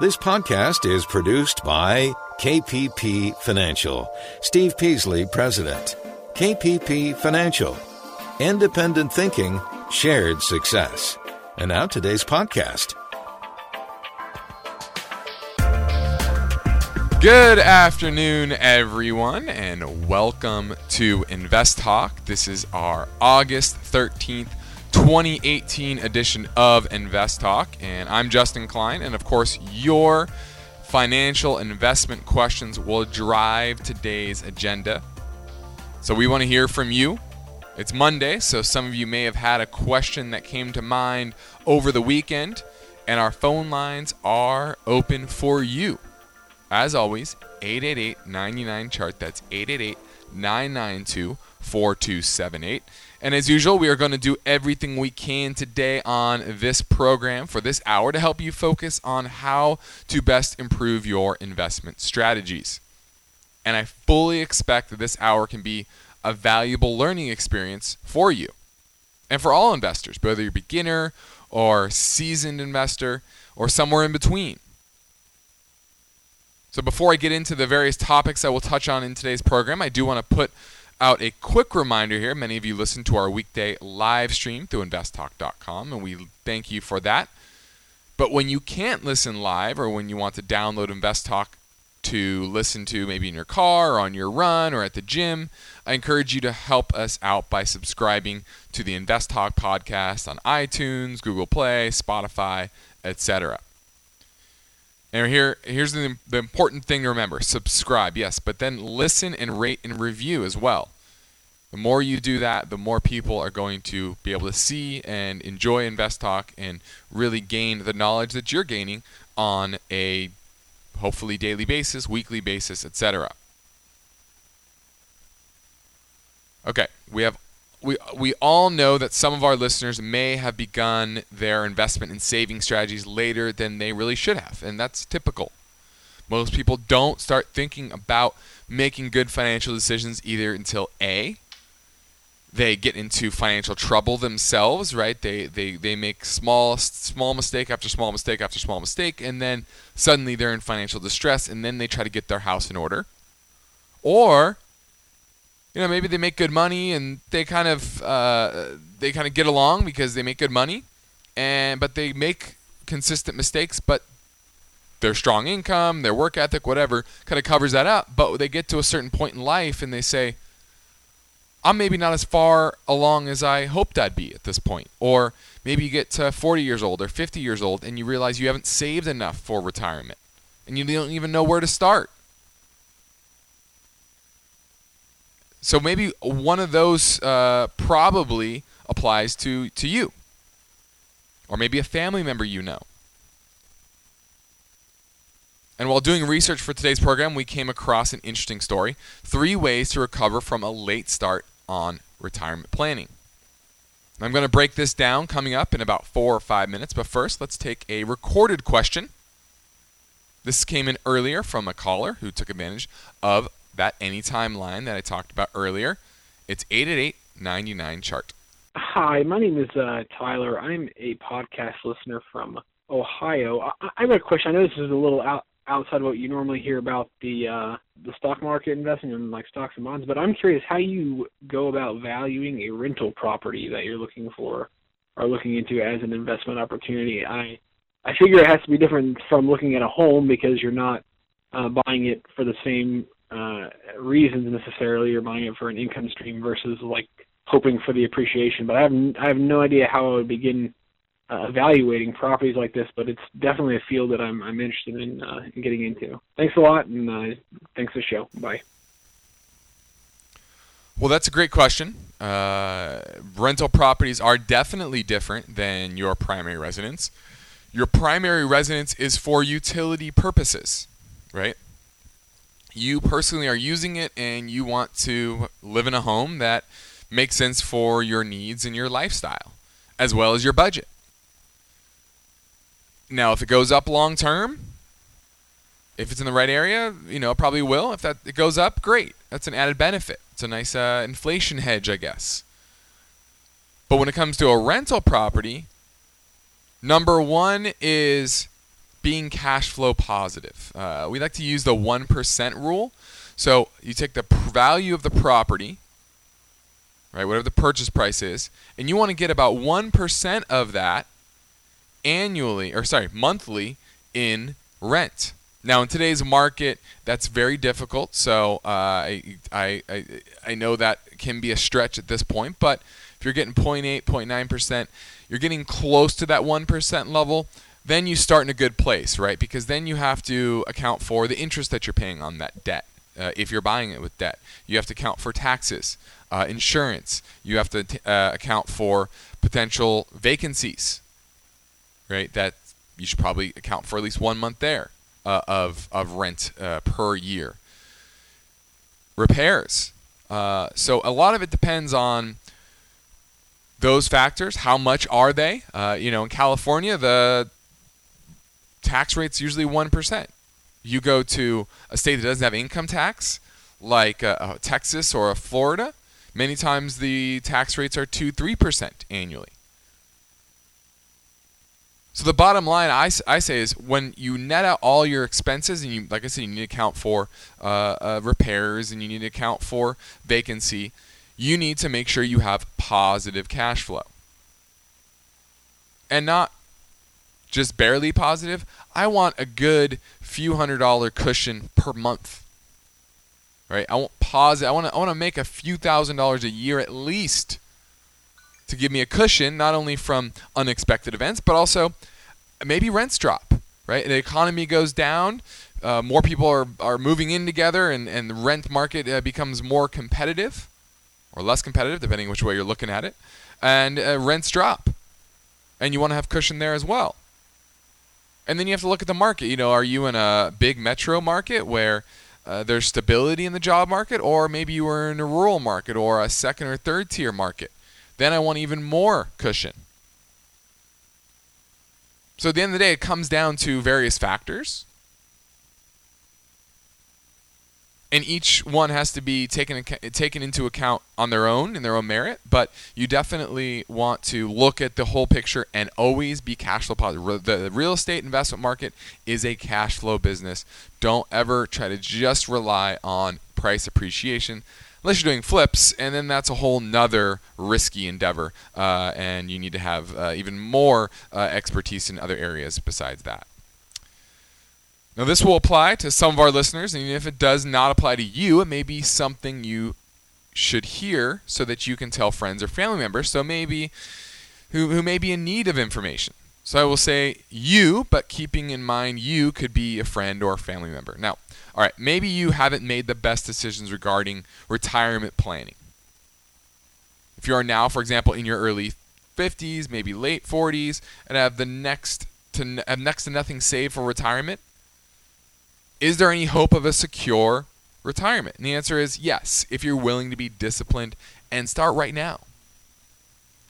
This podcast is produced by KPP Financial. Steve Peasley, President. KPP Financial. Independent thinking, shared success. And now today's podcast. Good afternoon, everyone, and welcome to Invest Talk. This is our August 13th, 2018 edition of Invest Talk, and I'm Justin Klein, and of course, your financial investment questions will drive today's agenda. So, we want to hear from you. It's Monday, so some of you may have had a question that came to mind over the weekend, and our phone lines are open for you. As always, 888 99 chart. That's 888 992 4278. And as usual, we are going to do everything we can today on this program for this hour to help you focus on how to best improve your investment strategies. And I fully expect that this hour can be a valuable learning experience for you and for all investors, whether you're a beginner or seasoned investor or somewhere in between. So before I get into the various topics I will touch on in today's program, I do want to put out a quick reminder here. Many of you listen to our weekday live stream through investtalk.com, and we thank you for that. But when you can't listen live or when you want to download InvestTalk to listen to maybe in your car or on your run or at the gym, I encourage you to help us out by subscribing to the Invest Talk podcast on iTunes, Google Play, Spotify, etc. And here, here's the, the important thing to remember subscribe, yes, but then listen and rate and review as well. The more you do that, the more people are going to be able to see and enjoy Invest Talk and really gain the knowledge that you're gaining on a hopefully daily basis, weekly basis, etc. Okay, we have we we all know that some of our listeners may have begun their investment and saving strategies later than they really should have, and that's typical. Most people don't start thinking about making good financial decisions either until A they get into financial trouble themselves, right? They they they make small small mistake after small mistake after small mistake and then suddenly they're in financial distress and then they try to get their house in order. Or you know maybe they make good money and they kind of uh, they kind of get along because they make good money and but they make consistent mistakes but their strong income their work ethic whatever kind of covers that up. But they get to a certain point in life and they say i'm maybe not as far along as i hoped i'd be at this point. Or maybe you get to 40 years old or 50 years old and you realize you haven't saved enough for retirement and you don't even know where to start So maybe one of those uh, probably applies to, to you, or maybe a family member you know. And while doing research for today's program, we came across an interesting story three ways to recover from a late start on retirement planning. I'm going to break this down coming up in about four or five minutes, but first, let's take a recorded question. This came in earlier from a caller who took advantage of that anytime line that I talked about earlier. It's 888 99 chart. Hi, my name is uh, Tyler. I'm a podcast listener from Ohio. I, I have a question. I know this is a little out, outside of what you normally hear about the uh, the stock market investing in like stocks and bonds, but I'm curious how you go about valuing a rental property that you're looking for or looking into as an investment opportunity. I I figure it has to be different from looking at a home because you're not uh, buying it for the same uh, reasons necessarily. You're buying it for an income stream versus like hoping for the appreciation. But I have I have no idea how I would begin uh, evaluating properties like this. But it's definitely a field that I'm I'm interested in, uh, in getting into. Thanks a lot, and uh, thanks for the show. Bye. Well, that's a great question. Uh, rental properties are definitely different than your primary residence. Your primary residence is for utility purposes, right? You personally are using it and you want to live in a home that makes sense for your needs and your lifestyle, as well as your budget. Now, if it goes up long term, if it's in the right area, you know, probably will. If that it goes up, great. That's an added benefit. It's a nice uh, inflation hedge, I guess. But when it comes to a rental property, number one is being cash flow positive. Uh, we like to use the 1% rule. So you take the value of the property, right, whatever the purchase price is, and you want to get about 1% of that annually, or sorry, monthly in rent. Now, in today's market, that's very difficult. So uh, I, I, I, I know that can be a stretch at this point, but if you're getting 0.8, 0.9%, you're getting close to that 1% level, then you start in a good place, right? Because then you have to account for the interest that you're paying on that debt. Uh, if you're buying it with debt, you have to account for taxes, uh, insurance. You have to t- uh, account for potential vacancies, right? That you should probably account for at least one month there uh, of of rent uh, per year. Repairs. Uh, so a lot of it depends on those factors. How much are they? You know, in California, the tax rate's usually one percent. You go to a state that doesn't have income tax, like uh, Texas or Florida, many times the tax rates are two, three percent annually. So the bottom line I, I say is when you net out all your expenses and you like I said you need to account for uh, uh, repairs and you need to account for vacancy, you need to make sure you have positive cash flow. And not just barely positive. I want a good few hundred dollar cushion per month. Right? I want positive. I want to I want to make a few thousand dollars a year at least to give me a cushion not only from unexpected events but also maybe rents drop, right? The economy goes down, uh, more people are, are moving in together, and, and the rent market uh, becomes more competitive or less competitive, depending which way you're looking at it, and uh, rents drop. And you want to have cushion there as well. And then you have to look at the market. You know, are you in a big metro market where uh, there's stability in the job market, or maybe you are in a rural market or a second or third tier market? Then I want even more cushion. So at the end of the day, it comes down to various factors. And each one has to be taken taken into account on their own in their own merit, but you definitely want to look at the whole picture and always be cash flow positive. The real estate investment market is a cash flow business. Don't ever try to just rely on price appreciation unless you're doing flips, and then that's a whole nother risky endeavor, uh, and you need to have uh, even more uh, expertise in other areas besides that. Now, this will apply to some of our listeners, and if it does not apply to you, it may be something you should hear so that you can tell friends or family members. So maybe who, who may be in need of information. So I will say you, but keeping in mind you could be a friend or a family member. Now, all right, maybe you haven't made the best decisions regarding retirement planning. If you are now, for example, in your early 50s, maybe late 40s, and have the next to have next to nothing saved for retirement, is there any hope of a secure retirement? And the answer is yes, if you're willing to be disciplined and start right now.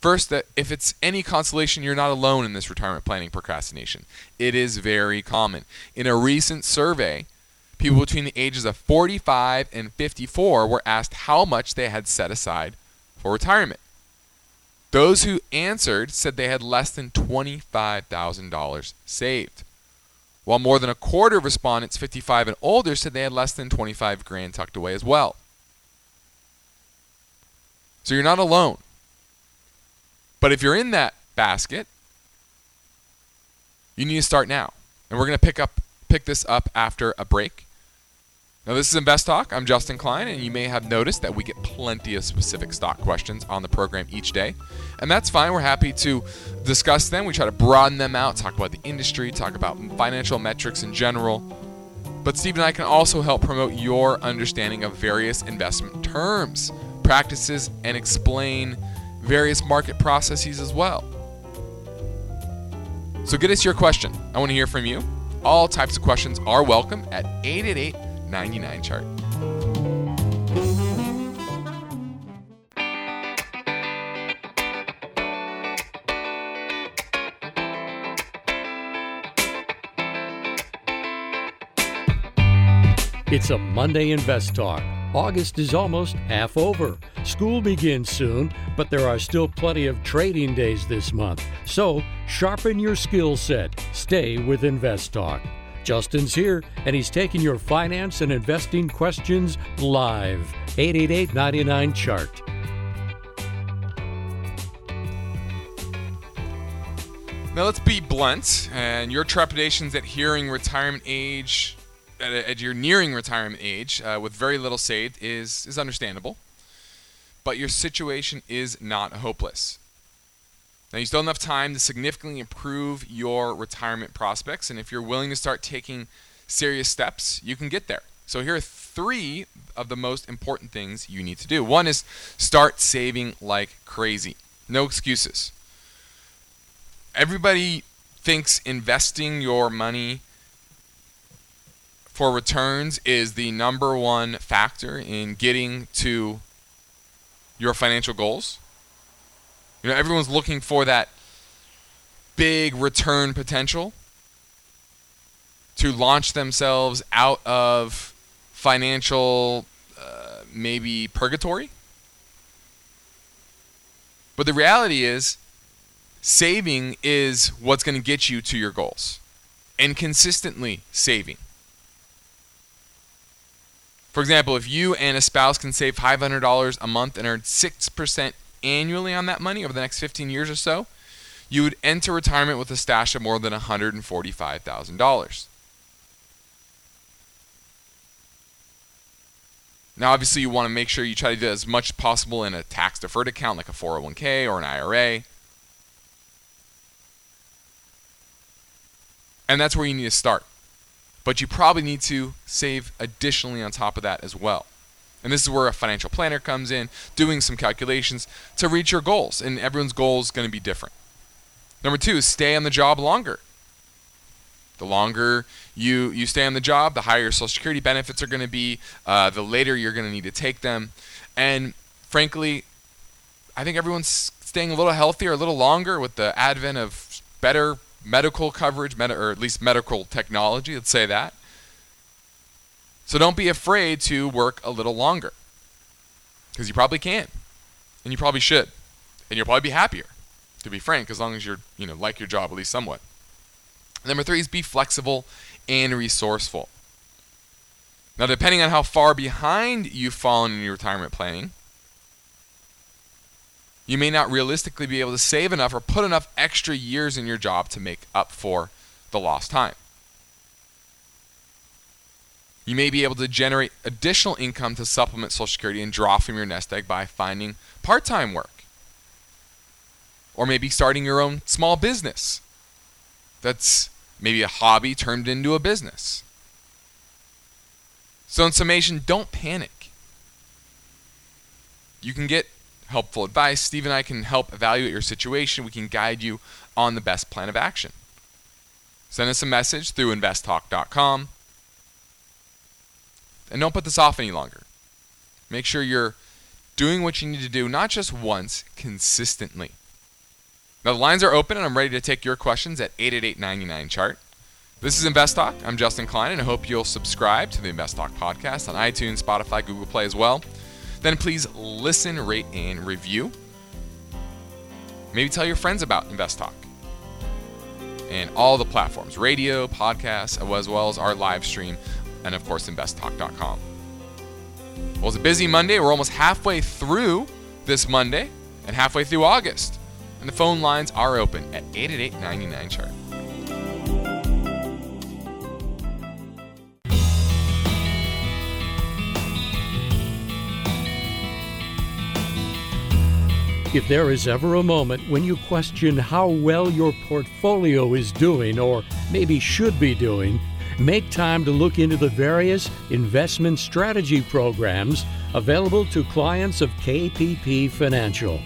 First, that if it's any consolation, you're not alone in this retirement planning procrastination. It is very common. In a recent survey, people between the ages of 45 and 54 were asked how much they had set aside for retirement. Those who answered said they had less than $25,000 saved. While more than a quarter of respondents 55 and older said they had less than 25 grand tucked away as well. So you're not alone. But if you're in that basket, you need to start now. And we're going to pick up pick this up after a break. Now, this is Invest Talk. I'm Justin Klein, and you may have noticed that we get plenty of specific stock questions on the program each day. And that's fine. We're happy to discuss them. We try to broaden them out, talk about the industry, talk about financial metrics in general. But Steve and I can also help promote your understanding of various investment terms, practices, and explain various market processes as well. So get us your question. I want to hear from you. All types of questions are welcome at 888 99 chart. It's a Monday Invest Talk. August is almost half over. School begins soon, but there are still plenty of trading days this month. So Sharpen your skill set. Stay with Invest Talk. Justin's here, and he's taking your finance and investing questions live. 888 99 Chart. Now let's be blunt, and your trepidations at hearing retirement age, at, at your nearing retirement age, uh, with very little saved, is is understandable. But your situation is not hopeless. Now, you still have enough time to significantly improve your retirement prospects, and if you're willing to start taking serious steps, you can get there. So, here are three of the most important things you need to do. One is start saving like crazy, no excuses. Everybody thinks investing your money for returns is the number one factor in getting to your financial goals. You know, everyone's looking for that big return potential to launch themselves out of financial uh, maybe purgatory. But the reality is, saving is what's going to get you to your goals and consistently saving. For example, if you and a spouse can save $500 a month and earn 6% annually on that money over the next 15 years or so, you would enter retirement with a stash of more than $145,000. Now, obviously, you want to make sure you try to do as much as possible in a tax deferred account like a 401k or an IRA. And that's where you need to start. But you probably need to save additionally on top of that as well. And this is where a financial planner comes in, doing some calculations to reach your goals. And everyone's goal is going to be different. Number two stay on the job longer. The longer you, you stay on the job, the higher your Social Security benefits are going to be, uh, the later you're going to need to take them. And frankly, I think everyone's staying a little healthier, a little longer with the advent of better medical coverage, med- or at least medical technology, let's say that. So don't be afraid to work a little longer. Because you probably can. And you probably should. And you'll probably be happier to be frank as long as you're you know like your job at least somewhat. Number three is be flexible and resourceful. Now depending on how far behind you've fallen in your retirement planning you may not realistically be able to save enough or put enough extra years in your job to make up for the lost time you may be able to generate additional income to supplement Social Security and draw from your nest egg by finding part time work. Or maybe starting your own small business that's maybe a hobby turned into a business. So, in summation, don't panic. You can get helpful advice. Steve and I can help evaluate your situation. We can guide you on the best plan of action. Send us a message through investtalk.com and don't put this off any longer. Make sure you're doing what you need to do, not just once, consistently. Now, the lines are open, and I'm ready to take your questions at 888 chart. This is Invest Talk. I'm Justin Klein, and I hope you'll subscribe to the Invest Talk podcast on iTunes, Spotify, Google Play as well. Then please listen, rate, and review. Maybe tell your friends about Invest Talk and all the platforms radio, podcasts, as well as our live stream and of course investtalk.com. Well, it's a busy Monday. We're almost halfway through this Monday and halfway through August. And the phone lines are open at 888 99 chart. If there is ever a moment when you question how well your portfolio is doing or maybe should be doing, Make time to look into the various investment strategy programs available to clients of KPP Financial.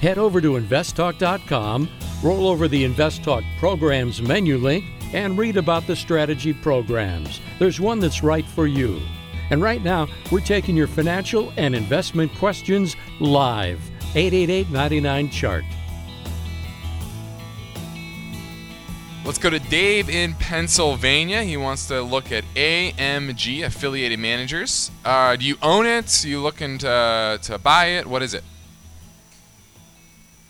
Head over to investtalk.com, roll over the InvestTalk programs menu link, and read about the strategy programs. There's one that's right for you. And right now, we're taking your financial and investment questions live. 888 99 Chart. Let's go to Dave in Pennsylvania. He wants to look at AMG affiliated managers. Uh, do you own it? Are you looking to, to buy it? What is it?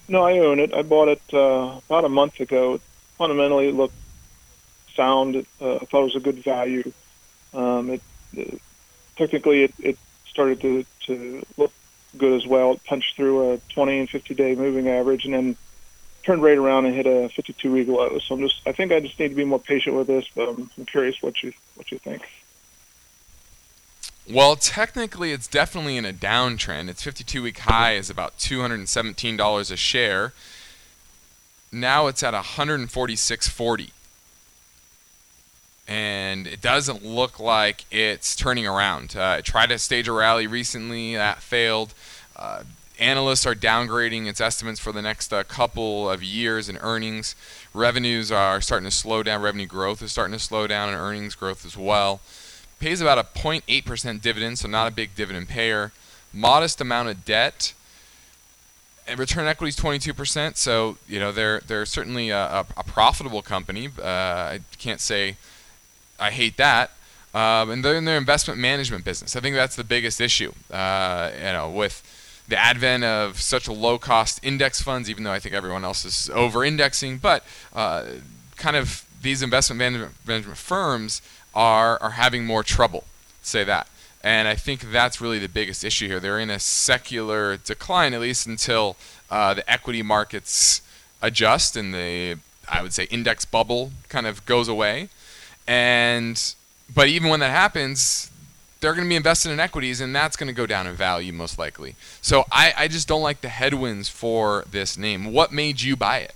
No, I own it. I bought it uh, about a month ago. Fundamentally, it looked sound. Uh, I thought it was a good value. Um, it, it technically it, it started to, to look good as well. It punched through a 20 and 50 day moving average, and then turned right around and hit a 52 week low. So I'm just I think I just need to be more patient with this, but I'm, I'm curious what you what you think. Well, technically, it's definitely in a downtrend. Its 52 week high is about $217 a share. Now it's at 146.40 and it doesn't look like it's turning around. Uh, it tried to stage a rally recently, that failed. Uh, analysts are downgrading its estimates for the next uh, couple of years in earnings. Revenues are starting to slow down. Revenue growth is starting to slow down, and earnings growth as well. Pays about a 0.8% dividend, so not a big dividend payer. Modest amount of debt. And return equity is 22%, so you know they're they're certainly a, a, a profitable company. Uh, I can't say I hate that. Um, and they're in their investment management business. I think that's the biggest issue. Uh, you know, with the advent of such low-cost index funds, even though I think everyone else is over-indexing, but uh, kind of these investment management, management firms are are having more trouble. Say that. And I think that's really the biggest issue here. They're in a secular decline, at least until uh, the equity markets adjust and the, I would say, index bubble kind of goes away. And but even when that happens, they're going to be invested in equities, and that's going to go down in value most likely. So I, I just don't like the headwinds for this name. What made you buy it?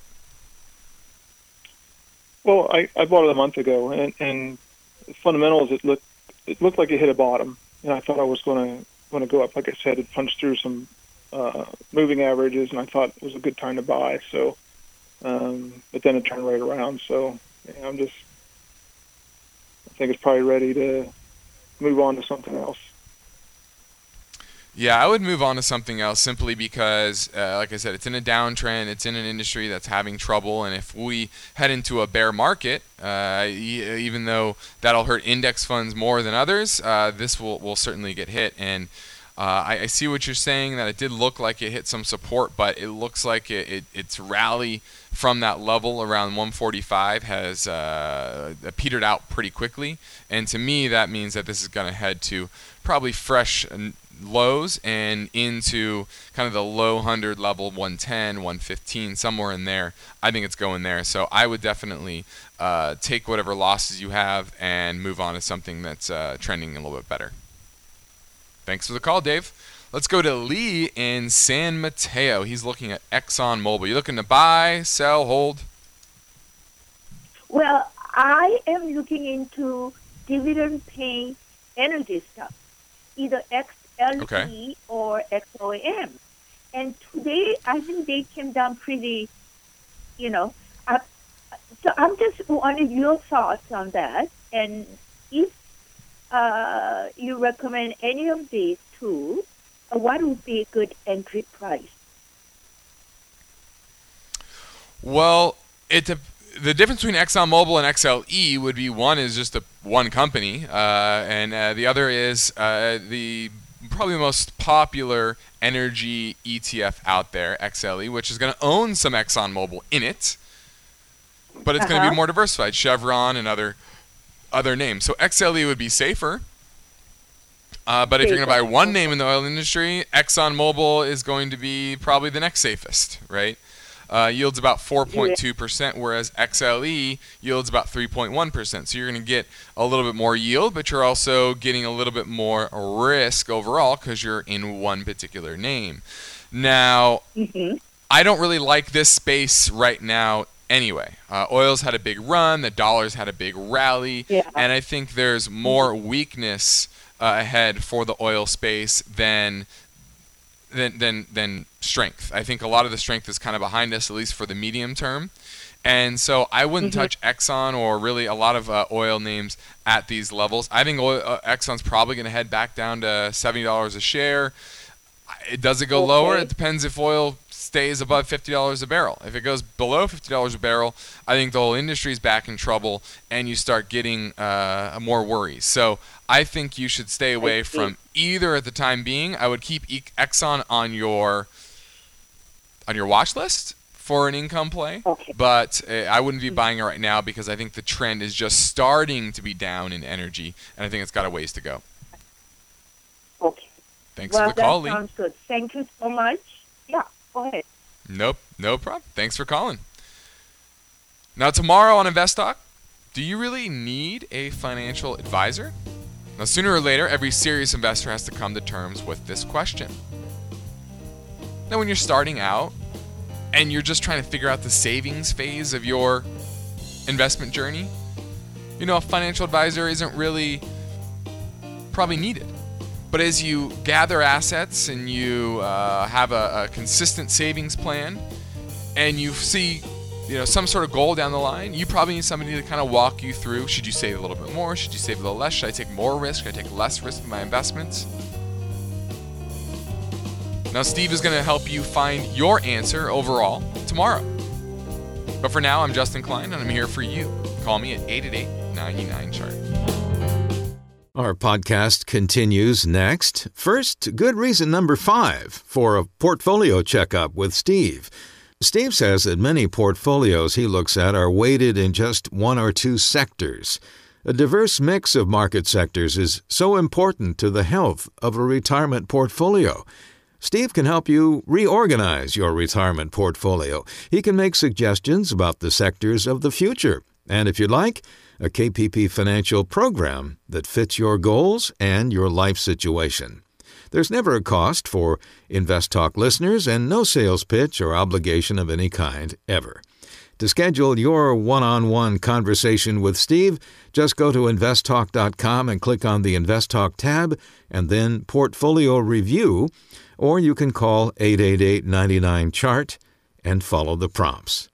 Well, I, I bought it a month ago, and, and fundamentals it looked it looked like it hit a bottom, and I thought I was going to going to go up. Like I said, it punched through some uh, moving averages, and I thought it was a good time to buy. So, um, but then it turned right around. So yeah, I'm just I think it's probably ready to move on to something else. Yeah, I would move on to something else simply because, uh, like I said, it's in a downtrend. It's in an industry that's having trouble, and if we head into a bear market, uh, even though that'll hurt index funds more than others, uh, this will will certainly get hit. And uh, I, I, see what you're saying that it did look like it hit some support, but it looks like it, it its rally from that level around 145 has uh, petered out pretty quickly. And to me, that means that this is going to head to probably fresh lows and into kind of the low 100 level 110 115 somewhere in there. I think it's going there. So i would definitely uh, take whatever losses you have and move on to something that's uh, trending a little bit better Thanks for the call, Dave. Let's go to Lee in San Mateo. He's looking at Exxon Mobil. You looking to buy, sell, hold? Well, I am looking into dividend paying energy stuff, either XLE okay. or XOM. And today, I think they came down pretty, you know. So I'm just wanting your thoughts on that. And if uh, you recommend any of these two, uh, what would be a good entry price? Well, it the difference between ExxonMobil and XLE would be one is just a one company, uh, and uh, the other is uh, the probably the most popular energy ETF out there, XLE, which is going to own some ExxonMobil in it, but it's uh-huh. going to be more diversified. Chevron and other other names. So XLE would be safer. Uh, but if you're going to buy one name in the oil industry, ExxonMobil is going to be probably the next safest, right? Uh, yields about 4.2%, whereas XLE yields about 3.1%. So you're going to get a little bit more yield, but you're also getting a little bit more risk overall because you're in one particular name. Now, mm-hmm. I don't really like this space right now anyway. Uh, oil's had a big run, the dollar's had a big rally, yeah. and I think there's more weakness uh, ahead for the oil space than than than than strength. I think a lot of the strength is kind of behind us, at least for the medium term. And so I wouldn't mm-hmm. touch Exxon or really a lot of uh, oil names at these levels. I think oil, uh, Exxon's probably going to head back down to seventy dollars a share. It does it go okay. lower? It depends if oil stays above $50 a barrel. If it goes below $50 a barrel, I think the whole industry is back in trouble and you start getting uh, more worries. So I think you should stay away from either at the time being. I would keep Exxon on your on your watch list for an income play. Okay. But uh, I wouldn't be buying it right now because I think the trend is just starting to be down in energy, and I think it's got a ways to go. Okay. Thanks well, for the call, that Lee. sounds good. Thank you so much. Yeah, go ahead. Nope, no problem. Thanks for calling. Now, tomorrow on Invest Talk, do you really need a financial advisor? Now, sooner or later, every serious investor has to come to terms with this question. Now, when you're starting out and you're just trying to figure out the savings phase of your investment journey, you know, a financial advisor isn't really probably needed. But as you gather assets and you uh, have a, a consistent savings plan, and you see you know some sort of goal down the line, you probably need somebody to kind of walk you through. Should you save a little bit more? Should you save a little less? Should I take more risk? Should I take less risk in my investments? Now, Steve is going to help you find your answer overall tomorrow. But for now, I'm Justin Klein, and I'm here for you. Call me at 888 99 chart. Our podcast continues next. First, good reason number five for a portfolio checkup with Steve. Steve says that many portfolios he looks at are weighted in just one or two sectors. A diverse mix of market sectors is so important to the health of a retirement portfolio. Steve can help you reorganize your retirement portfolio. He can make suggestions about the sectors of the future. And if you'd like, a KPP financial program that fits your goals and your life situation. There's never a cost for Invest Talk listeners and no sales pitch or obligation of any kind ever. To schedule your one on one conversation with Steve, just go to investtalk.com and click on the Invest Talk tab and then Portfolio Review, or you can call 888 99 Chart and follow the prompts.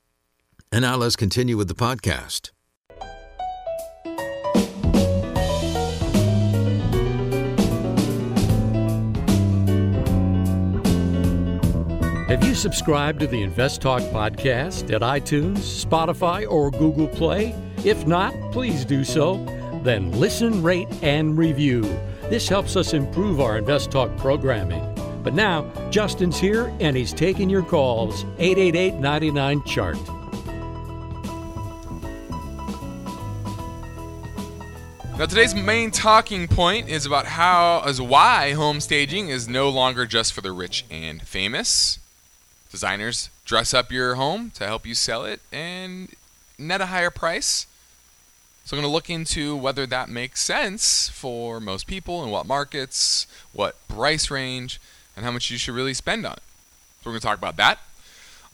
And now let's continue with the podcast. Have you subscribed to the Invest Talk podcast at iTunes, Spotify, or Google Play? If not, please do so. Then listen, rate, and review. This helps us improve our Invest Talk programming. But now, Justin's here and he's taking your calls. 888 99 Chart. Now today's main talking point is about how as why home staging is no longer just for the rich and famous. Designers dress up your home to help you sell it and net a higher price. So I'm going to look into whether that makes sense for most people in what markets, what price range, and how much you should really spend on it. So we're going to talk about that.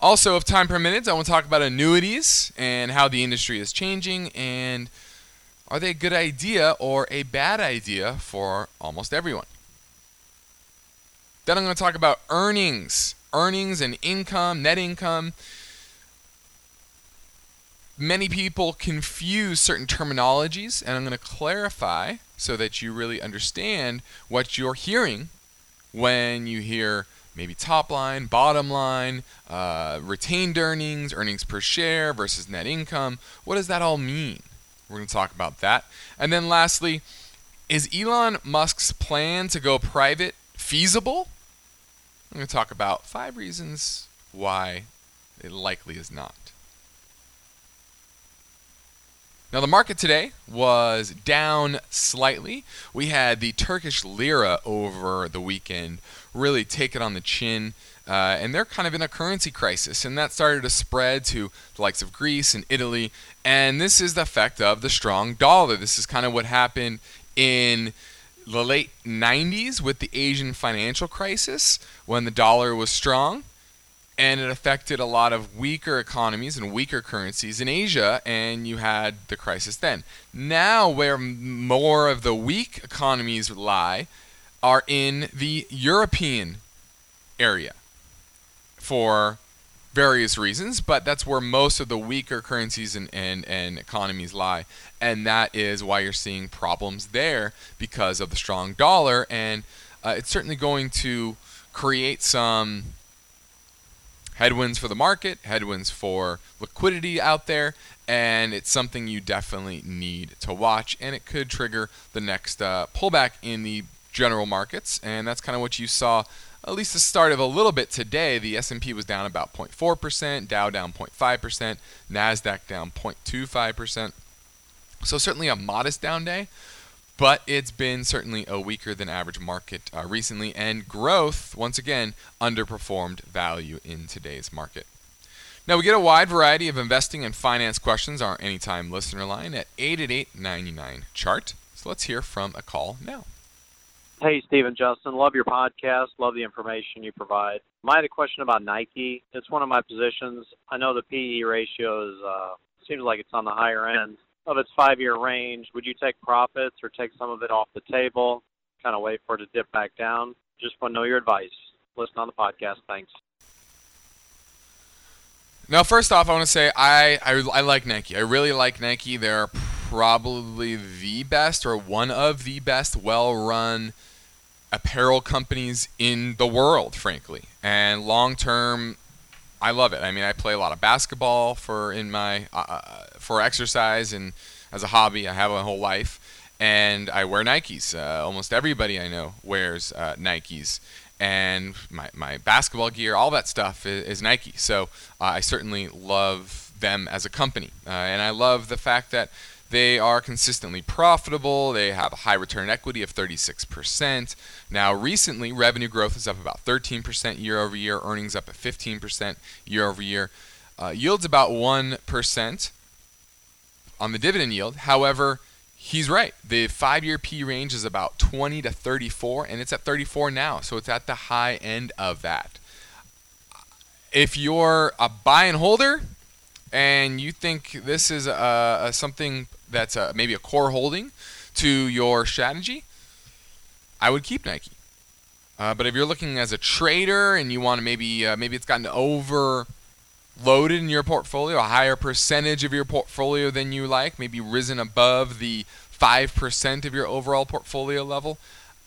Also, if time permits, I want to talk about annuities and how the industry is changing and are they a good idea or a bad idea for almost everyone? Then I'm going to talk about earnings, earnings and income, net income. Many people confuse certain terminologies, and I'm going to clarify so that you really understand what you're hearing when you hear maybe top line, bottom line, uh, retained earnings, earnings per share versus net income. What does that all mean? We're going to talk about that. And then lastly, is Elon Musk's plan to go private feasible? I'm going to talk about five reasons why it likely is not. Now, the market today was down slightly. We had the Turkish lira over the weekend really take it on the chin, uh, and they're kind of in a currency crisis, and that started to spread to the likes of Greece and Italy. And this is the effect of the strong dollar. This is kind of what happened in the late 90s with the Asian financial crisis when the dollar was strong and it affected a lot of weaker economies and weaker currencies in Asia, and you had the crisis then. Now, where more of the weak economies lie are in the European area for various reasons, but that's where most of the weaker currencies and, and, and economies lie. And that is why you're seeing problems there because of the strong dollar, and uh, it's certainly going to create some headwinds for the market, headwinds for liquidity out there, and it's something you definitely need to watch. And it could trigger the next uh, pullback in the general markets, and that's kind of what you saw at least the start of a little bit today. The S&P was down about 0.4%, Dow down 0.5%, Nasdaq down 0.25%. So certainly a modest down day, but it's been certainly a weaker than average market uh, recently, and growth once again underperformed value in today's market. Now we get a wide variety of investing and finance questions on our anytime listener line at 888 99 chart. So let's hear from a call now. Hey, Stephen Justin. Love your podcast. Love the information you provide. I had a question about Nike. It's one of my positions. I know the PE ratio is, uh, seems like it's on the higher end of its five year range. Would you take profits or take some of it off the table? Kind of wait for it to dip back down? Just want to know your advice. Listen on the podcast. Thanks. Now, first off, I want to say I, I, I like Nike. I really like Nike. They're probably the best or one of the best well run apparel companies in the world, frankly. And long term, I love it. I mean, I play a lot of basketball for in my uh, uh, for exercise and as a hobby. I have a whole life, and I wear Nikes. Uh, almost everybody I know wears uh, Nikes, and my my basketball gear, all that stuff is, is Nike. So uh, I certainly love them as a company, uh, and I love the fact that they are consistently profitable. They have a high return equity of 36%. Now, recently, revenue growth is up about 13% year over year, earnings up at 15% year over year. Uh, yields about 1% on the dividend yield. However, he's right. The five year P range is about 20 to 34, and it's at 34 now. So it's at the high end of that. If you're a buy and holder, and you think this is uh, a something that's a, maybe a core holding to your strategy, I would keep Nike. Uh, but if you're looking as a trader and you want to maybe uh, maybe it's gotten overloaded in your portfolio, a higher percentage of your portfolio than you like, maybe risen above the five percent of your overall portfolio level,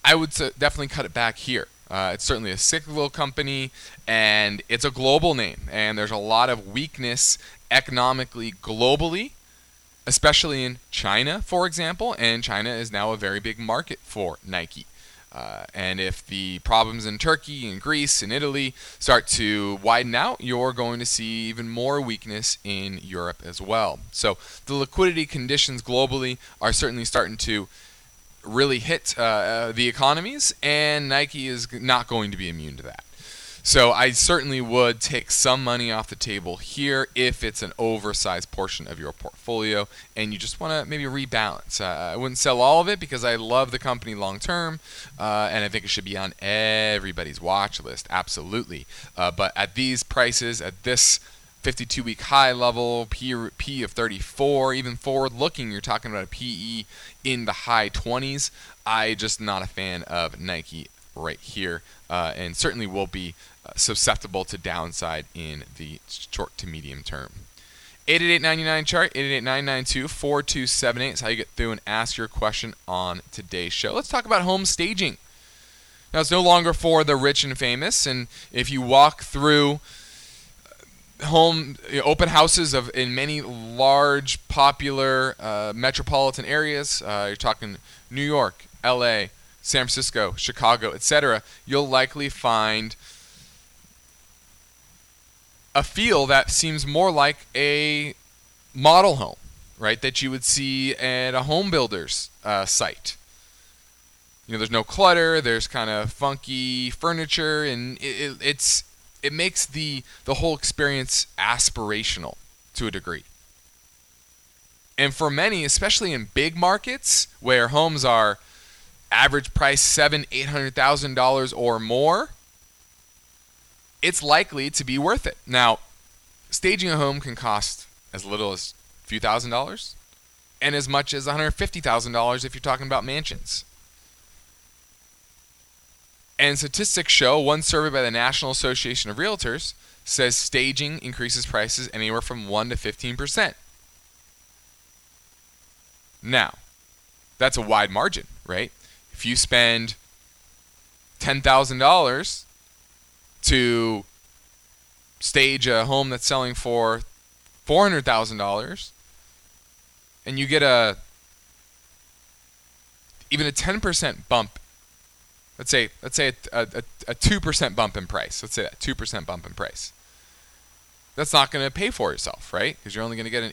I would definitely cut it back here. Uh, it's certainly a cyclical company, and it's a global name, and there's a lot of weakness economically globally especially in China, for example, and China is now a very big market for Nike. Uh, and if the problems in Turkey and Greece and Italy start to widen out, you're going to see even more weakness in Europe as well. So the liquidity conditions globally are certainly starting to really hit uh, uh the economies, and Nike is not going to be immune to that. So I certainly would take some money off the table here if it's an oversized portion of your portfolio and you just want to maybe rebalance. Uh, I wouldn't sell all of it because I love the company long term uh, and I think it should be on everybody's watch list, absolutely. Uh, but at these prices, at this 52 week high level, P, P of 34, even forward looking, you're talking about a PE in the high 20s. I just not a fan of Nike right here, uh, and certainly will be uh, susceptible to downside in the short to medium term. 888 chart 888-992-4278 is how you get through and ask your question on today's show. Let's talk about home staging. Now it's no longer for the rich and famous, and if you walk through uh, home open houses of in many large popular uh, metropolitan areas, uh, you're talking New York, L.A., San Francisco, Chicago, etc., you'll likely find a feel that seems more like a model home, right? That you would see at a home builder's uh, site. You know, there's no clutter. There's kind of funky furniture, and it, it, it's it makes the the whole experience aspirational to a degree. And for many, especially in big markets where homes are average price seven, eight hundred thousand dollars or more, it's likely to be worth it. Now, staging a home can cost as little as a few thousand dollars, and as much as one hundred fifty thousand dollars if you're talking about mansions. And statistics show one survey by the National Association of Realtors says staging increases prices anywhere from 1 to 15%. Now, that's a wide margin, right? If you spend $10,000 to stage a home that's selling for $400,000 and you get a even a 10% bump let's say let's say a, a, 2% bump in price. Let's say that 2% bump in price. That's not going to pay for itself, right? Because you're only going to get an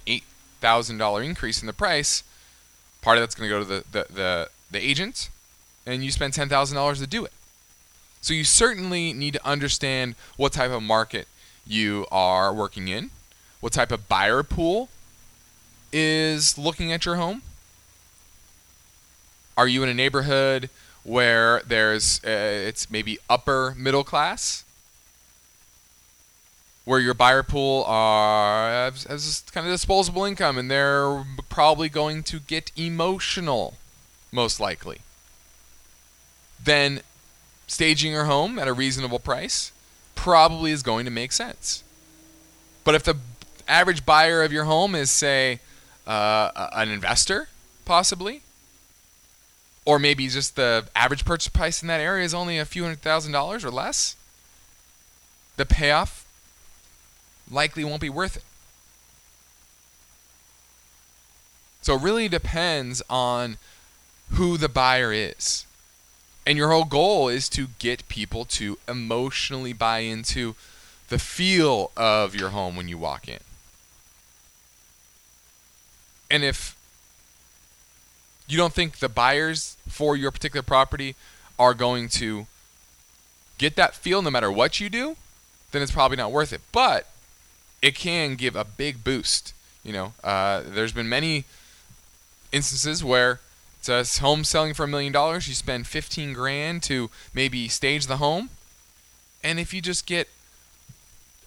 $8,000 increase in the price. Part of that's going to go to the, the, the, the agent, and you spend $10,000 to do it. So you certainly need to understand what type of market you are working in, what type of buyer pool is looking at your home. Are you in a neighborhood where there's uh, it's maybe upper middle class, where your buyer pool are has, has kind of disposable income, and they're probably going to get emotional, most likely. Then staging your home at a reasonable price probably is going to make sense. But if the average buyer of your home is, say, uh, an investor, possibly, or maybe just the average purchase price in that area is only a few hundred thousand dollars or less, the payoff likely won't be worth it. So it really depends on who the buyer is. And your whole goal is to get people to emotionally buy into the feel of your home when you walk in. And if you don't think the buyers for your particular property are going to get that feel no matter what you do, then it's probably not worth it. But it can give a big boost. You know, uh, there's been many instances where it's a home selling for a million dollars. You spend 15 grand to maybe stage the home, and if you just get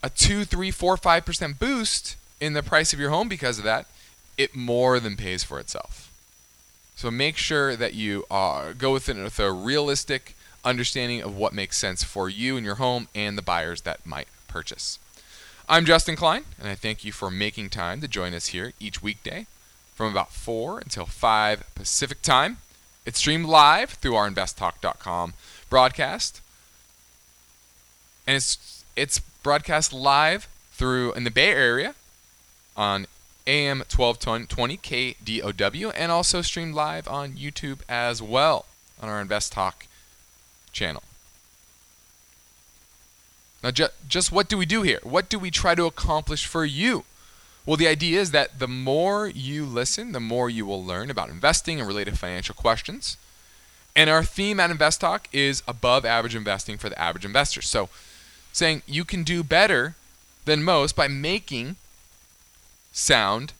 a two, three, four, five percent boost in the price of your home because of that, it more than pays for itself. So make sure that you uh, go with it with a realistic understanding of what makes sense for you and your home and the buyers that might purchase. I'm Justin Klein, and I thank you for making time to join us here each weekday from about 4 until 5 Pacific time. It's streamed live through our investtalk.com broadcast. And it's it's broadcast live through in the Bay Area on AM 1220 KDOW, and also streamed live on YouTube as well on our Invest Talk channel. Now, ju- just what do we do here? What do we try to accomplish for you? Well, the idea is that the more you listen, the more you will learn about investing and related financial questions. And our theme at Invest Talk is above average investing for the average investor. So, saying you can do better than most by making sound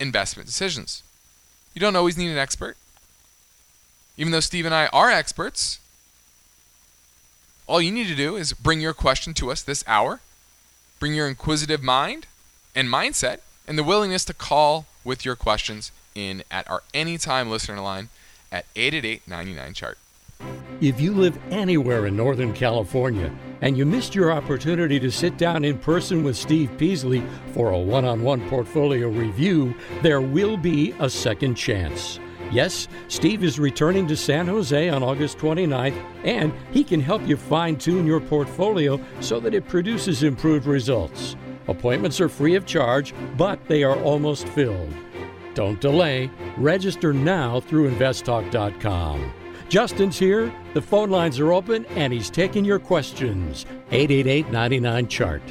investment decisions. You don't always need an expert. Even though Steve and I are experts, all you need to do is bring your question to us this hour, bring your inquisitive mind and mindset, and the willingness to call with your questions in at our anytime listener line at 888 99 chart. If you live anywhere in Northern California and you missed your opportunity to sit down in person with Steve Peasley for a one on one portfolio review, there will be a second chance. Yes, Steve is returning to San Jose on August 29th, and he can help you fine tune your portfolio so that it produces improved results. Appointments are free of charge, but they are almost filled. Don't delay. Register now through investtalk.com. Justin's here, the phone lines are open, and he's taking your questions. 888 99 Chart.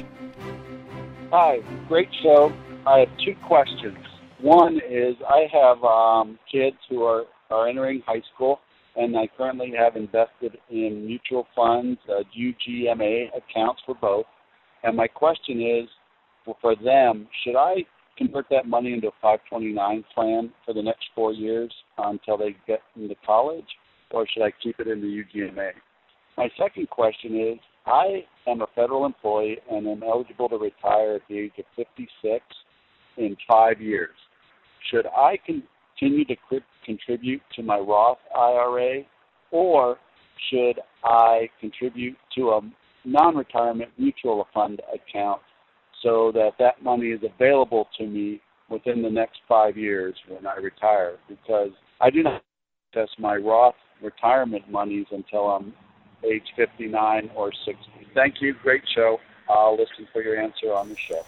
Hi, great show. I have two questions. One is I have um, kids who are, are entering high school, and I currently have invested in mutual funds, uh, UGMA accounts for both. And my question is for them, should I convert that money into a 529 plan for the next four years uh, until they get into college? or should I keep it in the UGMA? My second question is I am a federal employee and am eligible to retire at the age of 56 in five years. Should I continue to contribute to my Roth IRA or should I contribute to a non retirement mutual fund account so that that money is available to me within the next five years when I retire? Because I do not access my Roth retirement monies until I'm age 59 or 60. Thank you. Great show. I'll listen for your answer on the show.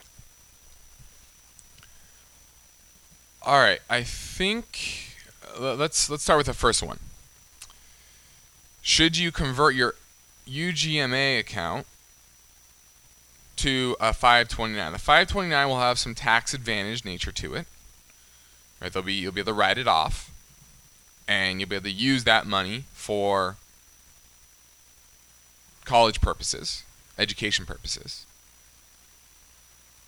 All right. I think uh, let's let's start with the first one. should you convert your UGMA account to a 529? The 529 will have some tax advantage nature to it. Right? There'll be you'll be able to write it off, and you'll be able to use that money for college purposes, education purposes.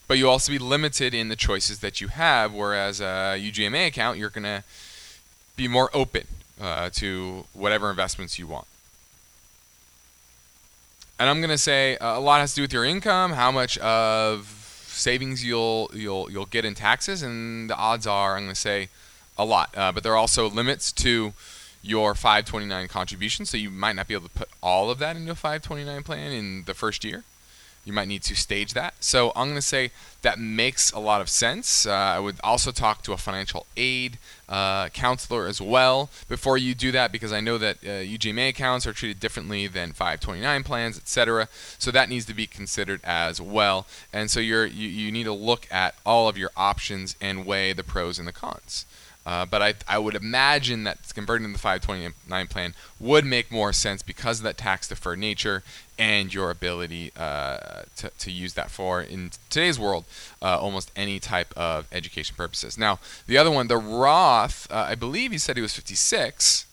But you'll also be limited in the choices that you have, whereas a UGMA account, you're going to be more open uh, to whatever investments you want. And I'm going to say uh, a lot has to do with your income, how much of savings you'll you'll you'll get in taxes, and the odds are I'm going to say a lot. Uh, but there are also limits to your 529 contribution, so you might not be able to put all of that into a 529 plan in the first year you might need to stage that. So I'm going to say that makes a lot of sense. Uh, I would also talk to a financial aid uh, counselor as well before you do that because I know that uh, UGMA accounts are treated differently than 529 plans, etc. So that needs to be considered as well. And so you're, you, you need to look at all of your options and weigh the pros and the cons. Uh, but I, I would imagine that converting to the 529 plan would make more sense because of that tax deferred nature and your ability uh, to, to use that for, in today's world, uh, almost any type of education purposes. Now, the other one, the Roth, uh, I believe he said he was 56.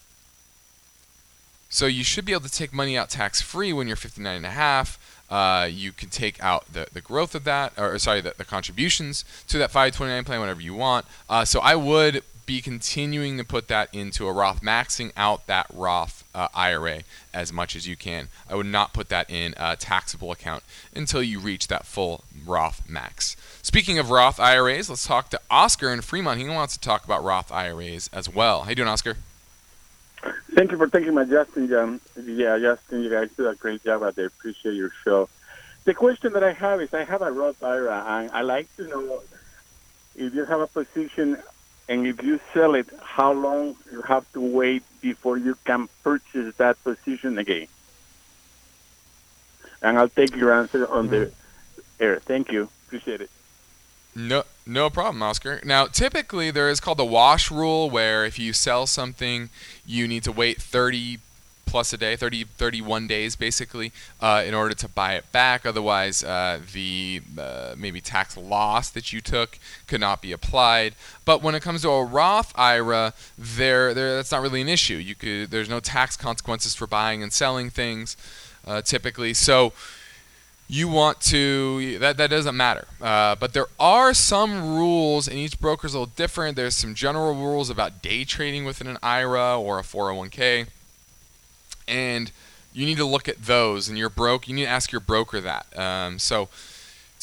So you should be able to take money out tax free when you're 59 and a half. Uh, you can take out the, the growth of that, or sorry, the, the contributions to that 529 plan whenever you want. Uh, so I would be continuing to put that into a Roth, maxing out that Roth uh, IRA as much as you can. I would not put that in a taxable account until you reach that full Roth max. Speaking of Roth IRAs, let's talk to Oscar in Fremont. He wants to talk about Roth IRAs as well. How you doing, Oscar? Thank you for taking my Justin. Um, yeah, Justin, you guys do a great job out there. Appreciate your show. The question that I have is, I have a Roth IRA, and I like to know if you have a position and if you sell it, how long you have to wait before you can purchase that position again? And I'll take your answer on the mm-hmm. air. Thank you. Appreciate it. No, no problem, Oscar. Now, typically there is called the wash rule, where if you sell something, you need to wait 30 plus a day, 30, 31 days basically, uh, in order to buy it back. Otherwise, uh, the uh, maybe tax loss that you took could not be applied. But when it comes to a Roth IRA, there, there that's not really an issue. You could there's no tax consequences for buying and selling things, uh, typically. So you want to that that doesn't matter uh, but there are some rules and each broker is a little different there's some general rules about day trading within an ira or a 401k and you need to look at those. And you're broke, you need to ask your broker that. Um, so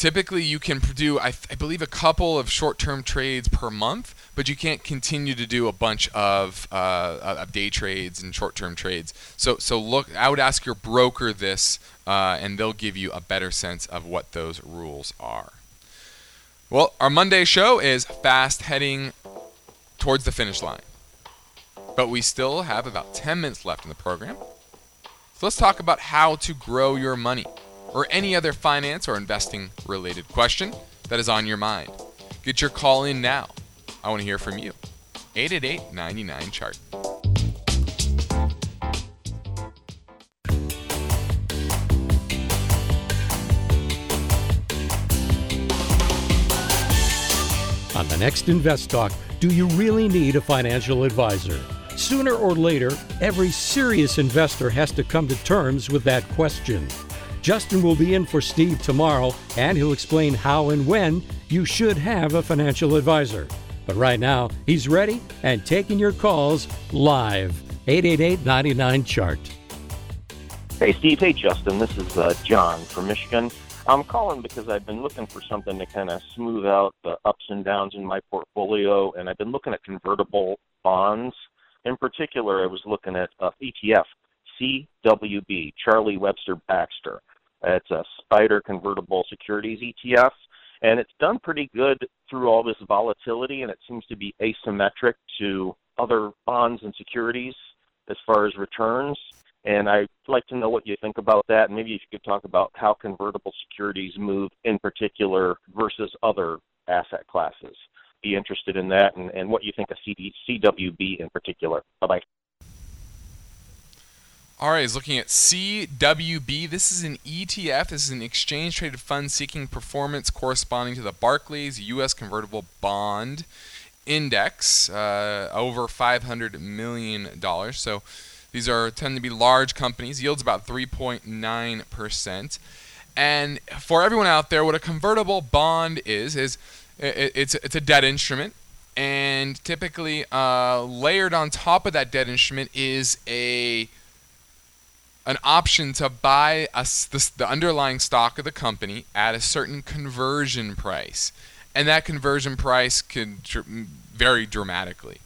typically you can do I, I, believe a couple of short-term trades per month but you can't continue to do a bunch of, uh, of day trades and short-term trades so so look i would ask your broker this uh, and they'll give you a better sense of what those rules are well our monday show is fast heading towards the finish line but we still have about 10 minutes left in the program so let's talk about how to grow your money or any other finance or investing related question that is on your mind. Get your call in now. I want to hear from you. 888 99 chart. On the next Invest Talk, do you really need a financial advisor? Sooner or later, every serious investor has to come to terms with that question. Justin will be in for Steve tomorrow, and he'll explain how and when you should have a financial advisor. But right now, he's ready and taking your calls live. 888 99 Chart. Hey, Steve. Hey, Justin. This is uh, John from Michigan. I'm calling because I've been looking for something to kind of smooth out the ups and downs in my portfolio, and I've been looking at convertible bonds. In particular, I was looking at uh, ETF, CWB, Charlie Webster Baxter. It's a Spider convertible securities ETF, and it's done pretty good through all this volatility, and it seems to be asymmetric to other bonds and securities as far as returns. And I'd like to know what you think about that. And maybe if you could talk about how convertible securities move in particular versus other asset classes be interested in that and, and what you think of CD, CWB in particular. Bye bye. All right, is looking at CWB. This is an ETF. This is an exchange traded fund seeking performance corresponding to the Barclays U.S. convertible bond index, uh, over $500 million. So these are tend to be large companies. Yields about 3.9%. And for everyone out there, what a convertible bond is is it's it's a debt instrument, and typically uh, layered on top of that debt instrument is a an option to buy a, the, the underlying stock of the company at a certain conversion price, and that conversion price can vary dramatically.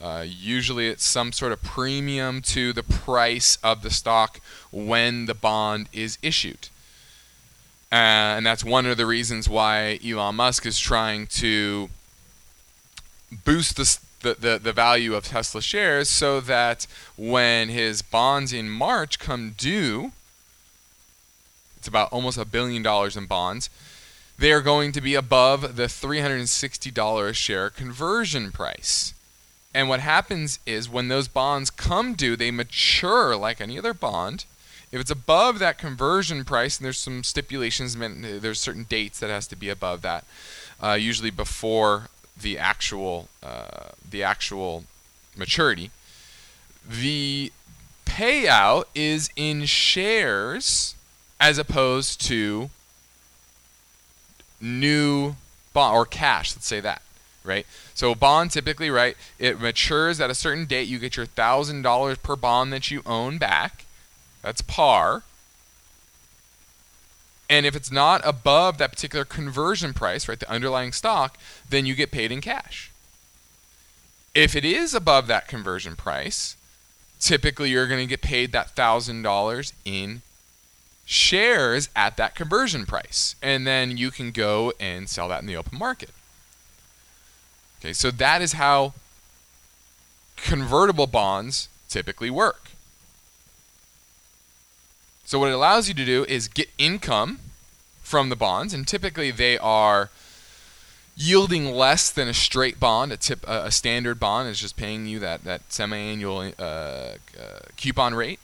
Uh, usually, it's some sort of premium to the price of the stock when the bond is issued. Uh, and that's one of the reasons why Elon Musk is trying to boost the, the, the, the, value of Tesla shares so that when his bonds in March come due, it's about almost a billion dollars in bonds, they are going to be above the $360 a share conversion price. And what happens is when those bonds come due, they mature like any other bond if it's above that conversion price, and there's some stipulations, there's certain dates that has to be above that, uh, usually before the actual uh, the actual maturity. The payout is in shares as opposed to new bond or cash. Let's say that right? So bond typically, right, it matures at a certain date. You get your thousand dollars per bond that you own back, that's par. And if it's not above that particular conversion price, right, the underlying stock, then you get paid in cash. If it is above that conversion price, typically you're going to get paid that $1,000 in shares at that conversion price. And then you can go and sell that in the open market. Okay, so that is how convertible bonds typically work. So what it allows you to do is get income from the bonds, and typically they are yielding less than a straight bond. A tip, a standard bond is just paying you that that semi-annual uh, uh, coupon rate,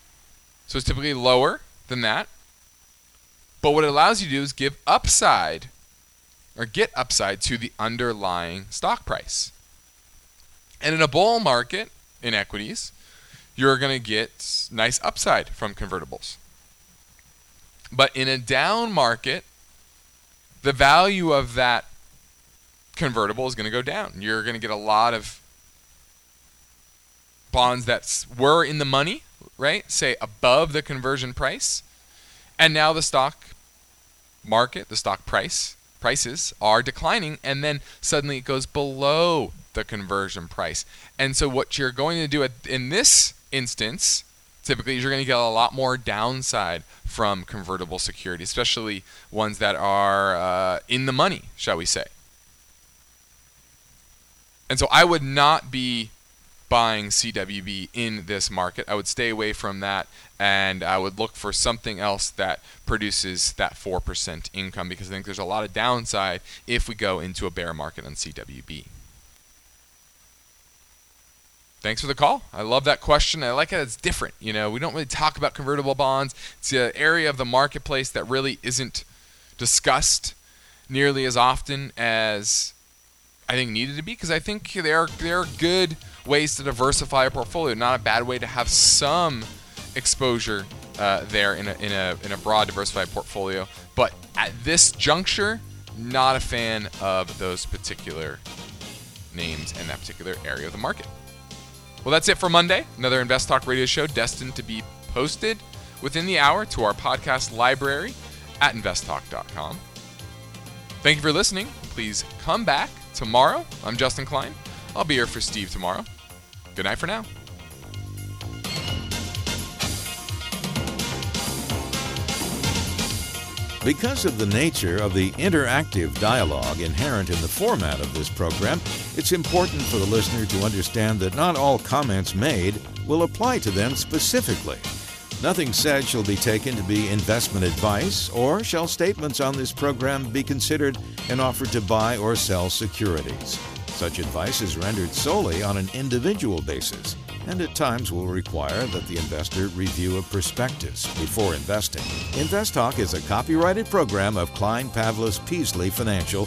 so it's typically lower than that. But what it allows you to do is give upside or get upside to the underlying stock price. And in a bull market in equities, you're going to get nice upside from convertibles. But in a down market, the value of that convertible is going to go down. You're going to get a lot of bonds that were in the money, right? Say above the conversion price. And now the stock market, the stock price, prices are declining and then suddenly it goes below the conversion price. And so what you're going to do in this instance typically you're going to get a lot more downside from convertible security, especially ones that are uh, in the money, shall we say. And so I would not be buying CWB in this market. I would stay away from that and I would look for something else that produces that 4% income because I think there's a lot of downside if we go into a bear market on CWB. Thanks for the call. I love that question. I like it. It's different. You know, we don't really talk about convertible bonds. It's an area of the marketplace that really isn't discussed nearly as often as I think needed to be because I think there are good ways to diversify a portfolio. Not a bad way to have some exposure uh, there in a, in a in a broad diversified portfolio. But at this juncture, not a fan of those particular names and that particular area of the market. Well, that's it for Monday. Another Invest Talk radio show destined to be posted within the hour to our podcast library at investtalk.com. Thank you for listening. Please come back tomorrow. I'm Justin Klein. I'll be here for Steve tomorrow. Good night for now. Because of the nature of the interactive dialogue inherent in the format of this program, it's important for the listener to understand that not all comments made will apply to them specifically. Nothing said shall be taken to be investment advice, or shall statements on this program be considered an offer to buy or sell securities. Such advice is rendered solely on an individual basis and at times will require that the investor review a prospectus before investing. InvestTalk is a copyrighted program of Klein Pavlis Peasley Financial,